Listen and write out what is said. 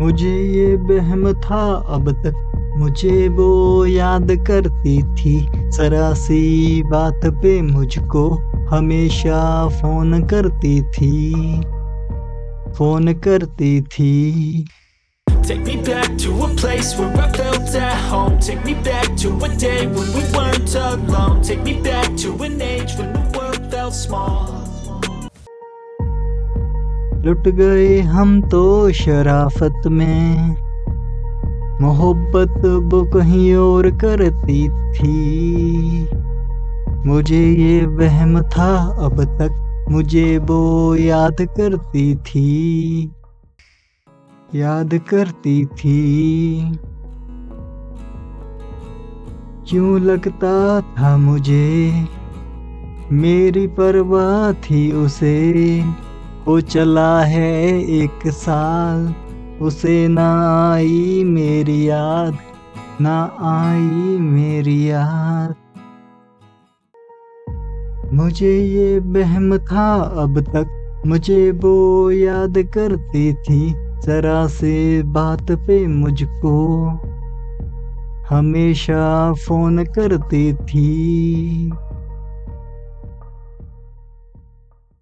मुझे ये बहम था अब तक मुझे वो याद करती थी जरा सी बात पे मुझको हमेशा फ़ोन करती थी फ़ोन करती थी Take me back to a place where I felt at home Take me back to a day when we weren't alone Take me back to an age when the world felt small लुट गए हम तो शराफत में। मोहब्बत वो कहीं और करती थी। मुझे ये वहम था अब तक मुझे वो याद करती थी। याद करती थी। क्यों लगता था मुझे? मेरी परवाह थी उसे। वो चला है एक साल, उसे ना आई मेरी याद, ना आई मेरी याद मुझे ये बहम था अब तक, मुझे वो याद करती थी, जरा से बात पे मुझको। हमेशा फ़ोन करती थी।